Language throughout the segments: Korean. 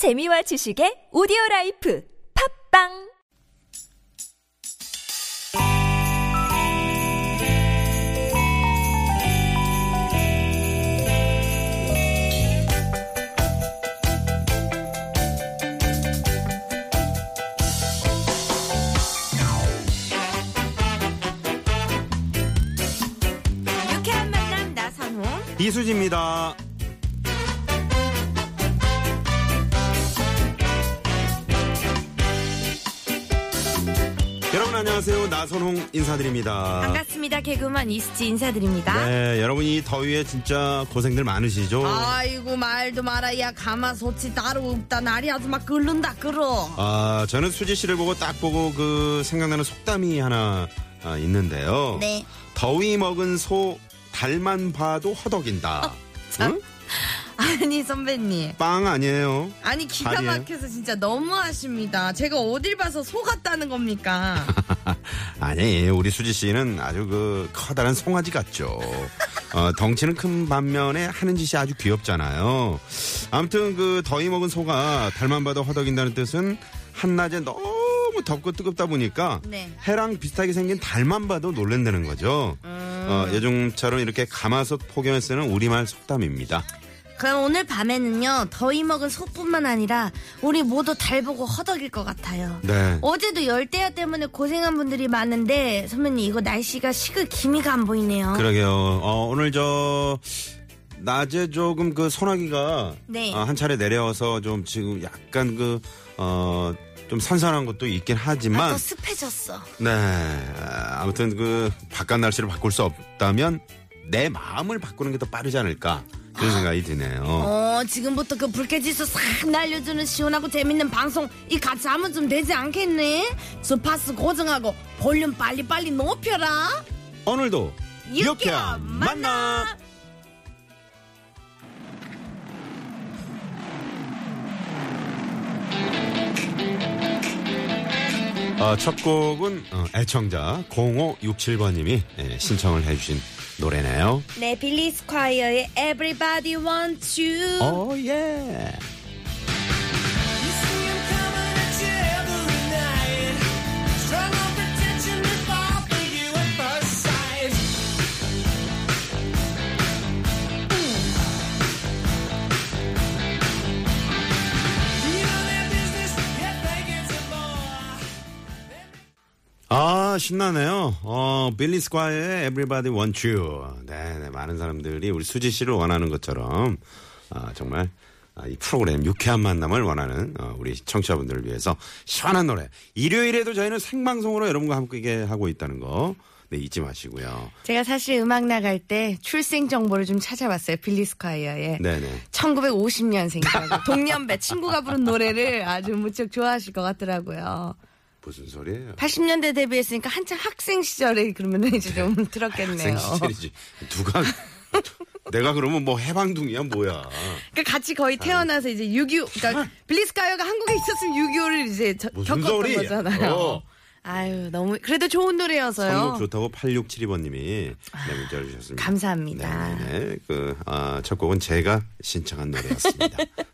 재미와 지식의 오디오 라이프 팝빵 유쾌한 만남 나선홍 이수지입니다. 안녕하세요. 나선홍 인사드립니다. 반갑습니다 개그우먼 이수지 인사드립니다 네, 여러분 이 더위에 진짜 고생들 많으시죠? 아이고 말도 말아야 가마솥이 따로 없다 날이 아주 막 끓는다 끓어 아, 저는 수지 씨를 보고 딱 보고 그 생각나는 속담이 하나 아, 있는데요. 네 더위 먹은 소 달만 봐도 허덕인다. 응? 아니 선배님 빵 아니에요. 아니 기가 달이에요? 막혀서 진짜 너무하십니다 제가 어딜 봐서 소 같다는 겁니까 아니, 우리 수지 씨는 아주 그 커다란 송아지 같죠. 어, 덩치는 큰 반면에 하는 짓이 아주 귀엽잖아요. 아무튼 그 더위 먹은 소가 달만 봐도 허덕인다는 뜻은 한낮에 너무 덥고 뜨겁다 보니까 네. 해랑 비슷하게 생긴 달만 봐도 놀란다는 거죠. 어, 요즘처럼 이렇게 가마솥 폭염에 쓰는 우리말 속담입니다. 그럼 오늘 밤에는요 더위 먹은 소뿐만 아니라 우리 모두 달 보고 허덕일 것 같아요 네. 어제도 열대야 때문에 고생한 분들이 많은데 선배님 이거 날씨가 식을 기미가 안 보이네요 그러게요. 어, 오늘 저 낮에 조금 그 소나기가 네. 어, 한 차례 내려와서 좀 지금 약간 그 어, 좀 선선한 것도 있긴 하지만 아, 더 습해졌어 네 아, 아무튼 그 바깥 날씨를 바꿀 수 없다면 내 마음을 바꾸는 게 더 빠르지 않을까 그런 생각이 드네요. 어, 지금부터 그 불쾌지수 싹 날려주는 시원하고 재밌는 방송 이 같이 하면 좀 되지 않겠네? 주파수 고정하고 볼륨 빨리빨리 높여라. 오늘도 유쾌한 유쾌한 만남. 어, 첫 곡은 어, 애청자 0567번님이 예, 신청을 해주신 노래네요. 네, 빌리 스콰이어의 Everybody Wants You. 오 예. 아, 신나네요. 어, 빌리 스과의 Everybody Want You. 네, 네, 많은 사람들이 우리 수지 씨를 원하는 것처럼, 아, 정말, 아, 이 프로그램 유쾌한 만남을 원하는, 어, 우리 청취자분들을 위해서 시원한 노래. 일요일에도 저희는 생방송으로 여러분과 함께 하고 있다는 거, 네, 잊지 마시고요. 제가 사실 음악 나갈 때 출생 정보를 좀 찾아봤어요. 빌리 스콰이어의. 네네. 1950년생이라고 동년배 친구가 부른 노래를 아주 무척 좋아하실 것 같더라고요. 무슨 소리예요? 80년대 데뷔했으니까 한참 학생 시절에 그러면 이제 좀 들었겠네요. 생시절이지. 누가, 내가 그러면 뭐 해방둥이야, 뭐야. 그러니까 같이 거의 태어나서 이제 6.25, 그러니까 빌리스카이어가 한국에 있었으면 6.25를 이제 저- 겪었던 소리? 거잖아요. 어. 아유, 너무, 그래도 좋은 노래여서요. 선곡 좋다고 8672번님이 네, 문자를 주셨습니다. 감사합니다. 네네. 그, 아, 첫 곡은 제가 신청한 노래였습니다.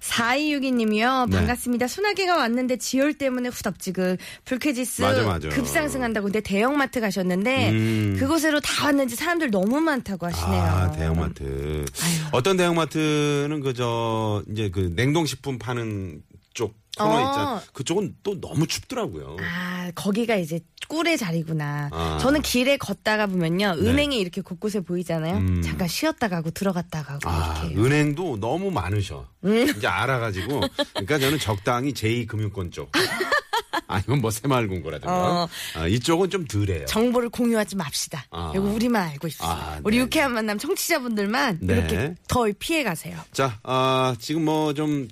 4262님이요. 네. 반갑습니다. 소나기가 왔는데 지열 때문에 후덥지근 불쾌지수 맞아, 맞아. 급상승한다고 근데 대형마트 가셨는데 음. 그곳으로 다 왔는지 사람들 너무 많다고 하시네요. 아, 대형마트. 어떤 대형마트는 그저, 이제 그 냉동식품 파는 쪽 코너 어. 있잖아. 그쪽은 또 너무 춥더라고요. 아, 거기가 이제 꿀의 자리구나. 아. 저는 길에 걷다가 보면요. 네. 은행이 이렇게 곳곳에 보이잖아요. 음. 잠깐 쉬었다 가고 들어갔다 가고 아, 이렇게. 은행도 너무 많으셔. 음. 이제 알아가지고. 그러니까 저는 적당히 제2금융권 쪽. 아니면 뭐 새마을금고라든가. 어. 아, 이쪽은 좀 덜해요. 정보를 공유하지 맙시다. 아. 이거 우리만 알고 있어요. 아, 우리 네. 유쾌한 만남 청취자분들만 네. 이렇게 덜 피해 가세요. 자, 아, 지금 뭐 좀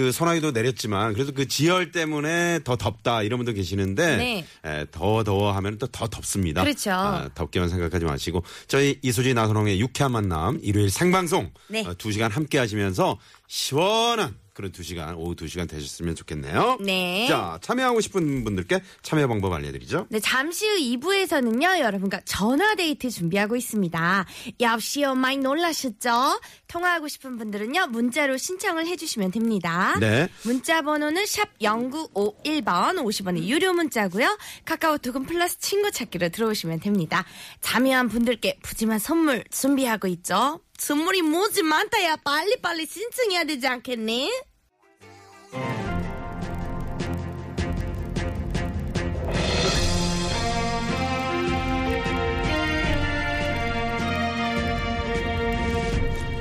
그 소나기도 내렸지만 그래도 그 지열 때문에 더 덥다 이런 분들 계시는데 네. 에, 더 더워 하면 또 더 덥습니다. 그렇죠. 아, 덥게만 생각하지 마시고 저희 이수지 나선홍의 유쾌한 만남 일요일 생방송 네. 어, 두 시간 함께 하시면서 시원한 그런 두 시간, 오후 두 시간 되셨으면 좋겠네요. 네. 자, 참여하고 싶은 분들께 참여 방법 알려드리죠. 네, 잠시 후 2부에서는요, 여러분과 전화데이트 준비하고 있습니다. 역시요, 많이 놀라셨죠? 통화하고 싶은 분들은요, 문자로 신청을 해주시면 됩니다. 네. 문자 번호는 샵0951번, 50원의 유료 문자고요 카카오톡은 플러스 친구 찾기로 들어오시면 됩니다. 참여한 분들께 푸짐한 선물 준비하고 있죠? 선물이 뭐지 많다, 야. 빨리빨리 신청해야 되지 않겠니?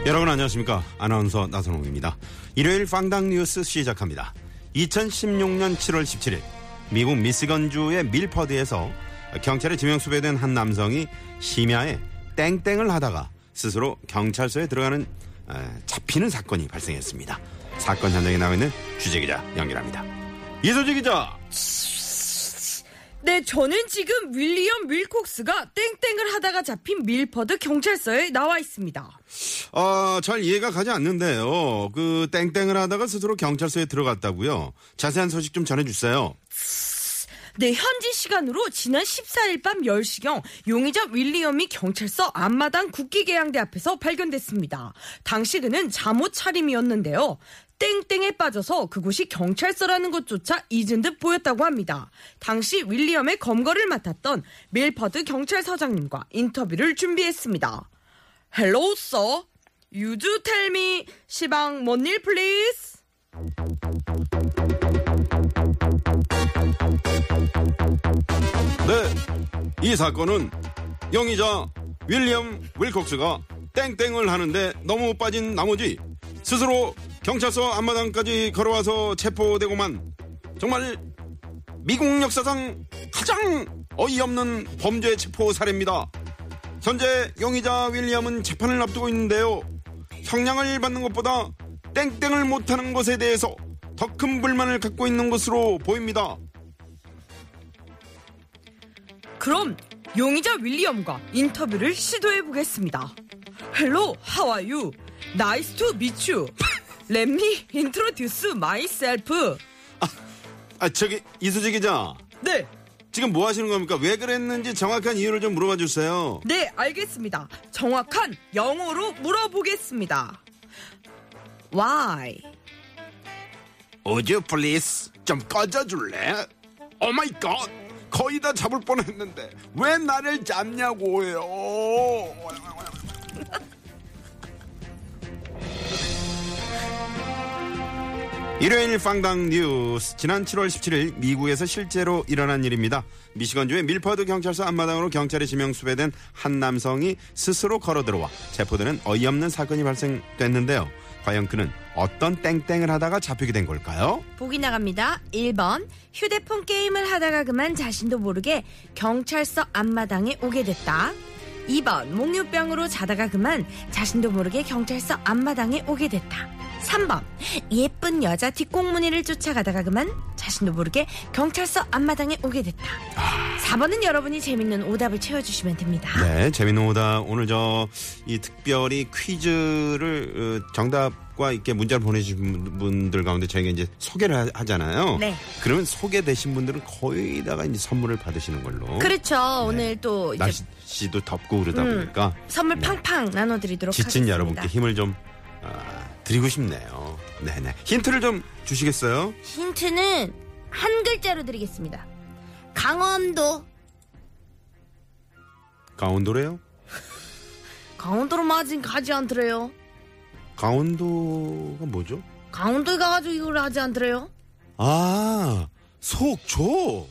여러분 안녕하십니까. 아나운서 나선홍입니다. 일요일 빵당 뉴스 시작합니다. 2016년 7월 17일 미국 미시건주의 밀퍼드에서 경찰에 지명 수배된 한 남성이 심야에 땡땡을 하다가 스스로 경찰서에 들어가는 에, 잡히는 사건이 발생했습니다. 사건 현장에 나와 있는 주재기자 연결합니다. 이소재 기자. 네, 저는 지금 윌리엄 윌콕스가 땡땡을 하다가 잡힌 밀퍼드 경찰서에 나와 있습니다. 어, 잘 이해가 가지 않는데요. 그 땡땡을 하다가 스스로 경찰서에 들어갔다고요. 자세한 소식 좀 전해 주세요. 네, 현지 시간으로 지난 14일 밤 10시경 용의자 윌리엄이 경찰서 앞마당 국기계양대 앞에서 발견됐습니다. 당시 그는 잠옷 차림이었는데요. 땡땡에 빠져서 그곳이 경찰서라는 것조차 잊은 듯 보였다고 합니다. 당시 윌리엄의 검거를 맡았던 밀퍼드 경찰서장님과 인터뷰를 준비했습니다. Hello, sir. You do tell me 시방 뭔일 please? 네, 이 사건은 용의자 윌리엄 윌콕스가 땡땡을 하는데 너무 빠진 나머지 스스로 경찰서 앞마당까지 걸어와서 체포되고만 정말 미국 역사상 가장 어이없는 범죄 체포 사례입니다. 현재 용의자 윌리엄은 재판을 앞두고 있는데요. 형량을 받는 것보다 땡땡을 못하는 것에 대해서 더 큰 불만을 갖고 있는 것으로 보입니다. 그럼 용의자 윌리엄과 인터뷰를 시도해 보겠습니다. Hello, how are you? Nice to meet you. Let me introduce myself. 아, 저기, 이수지 기자. 네, 지금 뭐 하시는 겁니까? 왜 그랬는지 정확한 이유를 좀 물어봐 주세요. 네, 알겠습니다. 정확한 영어로 물어보겠습니다. Why? Would you please 좀 꺼져 줄래? Oh my god! 거의 다 잡을 뻔했는데 왜 나를 잡냐고요? 일요일 퐝당 뉴스 지난 7월 17일 미국에서 실제로 일어난 일입니다. 미시건주의 밀퍼드 경찰서 앞마당으로 경찰에 지명 수배된 한 남성이 스스로 걸어 들어와 체포되는 어이없는 사건이 발생됐는데요. 과연 그는 어떤 땡땡을 하다가 잡히게 된 걸까요? 보기 나갑니다. 1번 휴대폰 게임을 하다가 그만 자신도 모르게 경찰서 앞마당에 오게 됐다. 2번 몽유병으로 자다가 그만 자신도 모르게 경찰서 앞마당에 오게 됐다. 3번 예쁜 여자 뒷공무니를 쫓아가다가 그만 자신도 모르게 경찰서 앞마당에 오게 됐다. 4번은 여러분이 재밌는 오답을 채워주시면 됩니다. 네, 재밌는 오다. 오늘 저, 이 특별히 퀴즈를, 어, 정답과 이렇게 문자를 보내주신 분들 가운데 저희가 이제 소개를 하- 하잖아요. 네. 그러면 소개되신 분들은 거의 다가 이제 선물을 받으시는 걸로. 그렇죠. 오늘 또 이제 날씨도 덥고 그러다 음, 보니까 선물 팡팡 나눠드리도록 지친 하겠습니다. 여러분께 힘을 좀, 아, 드리고 싶네요. 네네. 힌트를 좀 주시겠어요? 힌트는 한 글자로 드리겠습니다. 강원도. 강원도래요? 강원도로 맞은 가지 않더래요. 강원도가 뭐죠? 강원도에 가가지고 이걸 하지 않더래요. 아, 속초!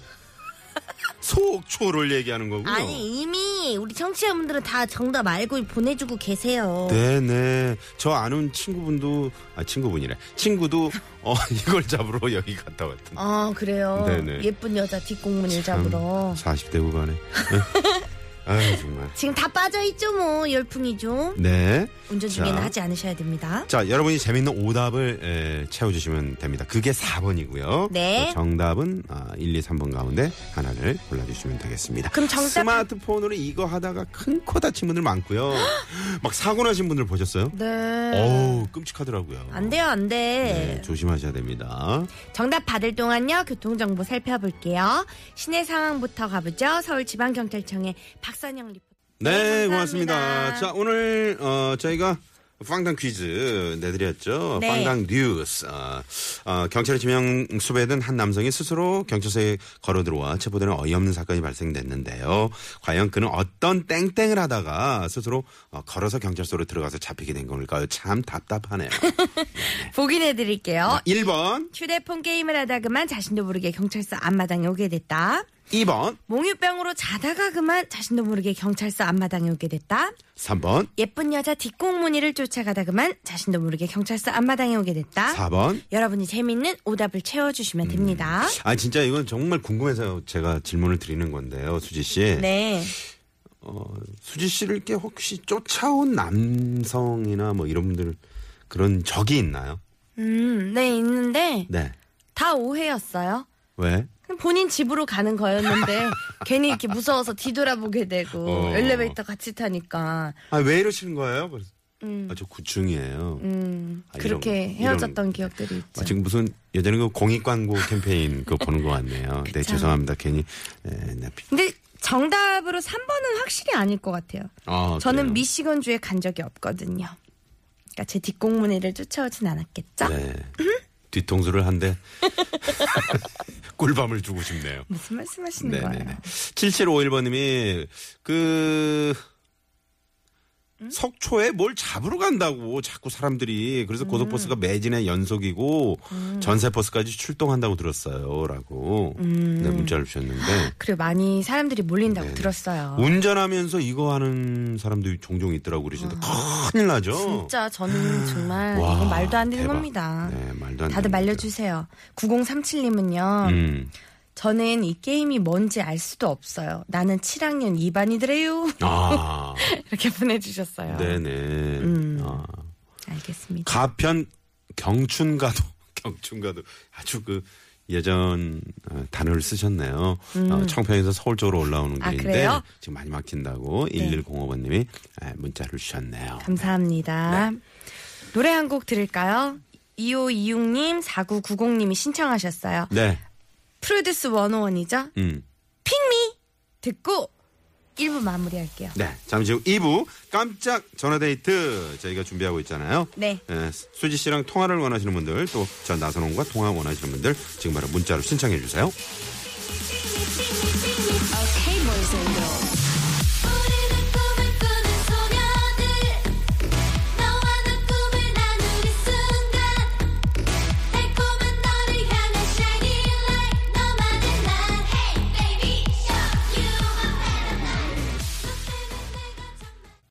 속초를 얘기하는 거군요. 아니 이미 우리 청취자분들은 다 정답 알고 보내주고 계세요. 네네. 저 아는 친구분도, 아, 친구분이래. 친구도, 어, 이걸 잡으러 여기 갔다 왔던. 아 그래요. 네네. 예쁜 여자 뒷공문을 잡으러. 40대 후반에. 네. 아유, 정말. 지금 다 빠져 있죠, 뭐. 열풍이죠. 네. 운전 중에는 자. 하지 않으셔야 됩니다. 자, 여러분이 재밌는 오답을 에, 채워주시면 됩니다. 그게 4번이고요. 네. 정답은 아, 1, 2, 3번 가운데 하나를 골라주시면 되겠습니다. 그럼 정답- 스마트폰으로 이거 하다가 큰 코 다친 분들 많고요. 막 사고 나신 분들 보셨어요? 네. 어우, 끔찍하더라고요. 안 돼요, 안 돼. 네, 조심하셔야 됩니다. 정답 받을 동안요, 교통정보 살펴볼게요. 시내 상황부터 가보죠. 서울지방경찰청의 박 선영 리포터. 네, 네, 고맙습니다. 자, 오늘 어, 저희가 빵당 퀴즈 내드렸죠. 네. 빵당 뉴스. 어, 어, 경찰에 지명 수배된 한 남성이 스스로 경찰서에 걸어 들어와 체포되는 어이없는 사건이 발생됐는데요. 과연 그는 어떤 땡땡을 하다가 스스로 어, 걸어서 경찰서로 들어가서 잡히게 된 걸까요? 참 답답하네요. 보기 내드릴게요. 1번, 휴대폰 게임을 하다 그만 자신도 모르게 경찰서 앞마당에 오게 됐다. 2번, 몽유병으로 자다가 그만 자신도 모르게 경찰서 앞마당에 오게 됐다. 3번, 예쁜 여자 뒷공무니를 쫓아가다 그만 자신도 모르게 경찰서 앞마당에 오게 됐다. 4번. 여러분이 재밌는 오답을 채워주시면 됩니다. 아, 진짜 이건 정말 궁금해서 제가 질문을 드리는 건데요, 수지 씨. 네. 어, 수지 씨를 이렇게 혹시 쫓아온 남성이나 뭐 이런 분들 그런 적이 있나요? 음, 네, 있는데 네. 다 오해였어요. 왜? 본인 집으로 가는 거였는데 괜히 이렇게 무서워서 뒤돌아보게 되고 어. 엘리베이터 같이 타니까 아, 왜 이러시는 거예요? 그래서 음, 아, 저 9층이에요. 음, 아, 그렇게 이런- 헤어졌던 이런- 기억들이 있죠. 아, 지금 무슨 예전에 그 공익 광고 캠페인 그거 보는 것 같네요. 네. 죄송합니다. 괜히 에, 네. 근데 정답으로 3번은 확실히 아닐 것 같아요. 아, 저는 그래요? 미시건주에 간 적이 없거든요. 그러니까 제 뒷공무니를 쫓아오진 않았겠죠? 네. 뒤통수를 한대 꿀밤을 주고 싶네요. 무슨 말씀하시는 거예요? 7751번님이 그 음? 석초에 뭘 잡으러 간다고 자꾸 사람들이 그래서 음. 고속버스가 매진의 연속이고 전세버스까지 출동한다고 들었어요라고 음. 네, 문자를 주셨는데 그래 많이 사람들이 몰린다고 네네. 들었어요. 운전하면서 이거 하는 사람들이 종종 있더라고 그러시는데 큰일 나죠. 아. 진짜 저는 정말 와, 말도 안 되는 대박. 겁니다. 네, 말도 안 다들 말려주세요. 9037님은요. 음. 저는 이 게임이 뭔지 알 수도 없어요. 나는 7학년 2반이더래요. 아, 이렇게 보내주셨어요. 네네. 음. 아. 알겠습니다. 가편 경춘가도 경춘가도 아주 그 예전 어, 단어를 쓰셨네요. 어, 청평에서 서울 쪽으로 올라오는 음. 아, 길인데 그래요? 지금 많이 막힌다고 네. 1105번님이 문자를 주셨네요. 감사합니다. 네. 노래 한 곡 들을까요? 2526님, 4990님이 신청하셨어요. 네, 프로듀스 101이죠? 음, 핑미! 듣고 1부 마무리할게요. 네. 잠시 후 2부 깜짝 전화데이트 저희가 준비하고 있잖아요. 네. 에, 수지 씨랑 통화를 원하시는 분들 또 저 나선홍과 통화 원하시는 분들 지금 바로 문자로 신청해 주세요. Okay, boys and girls.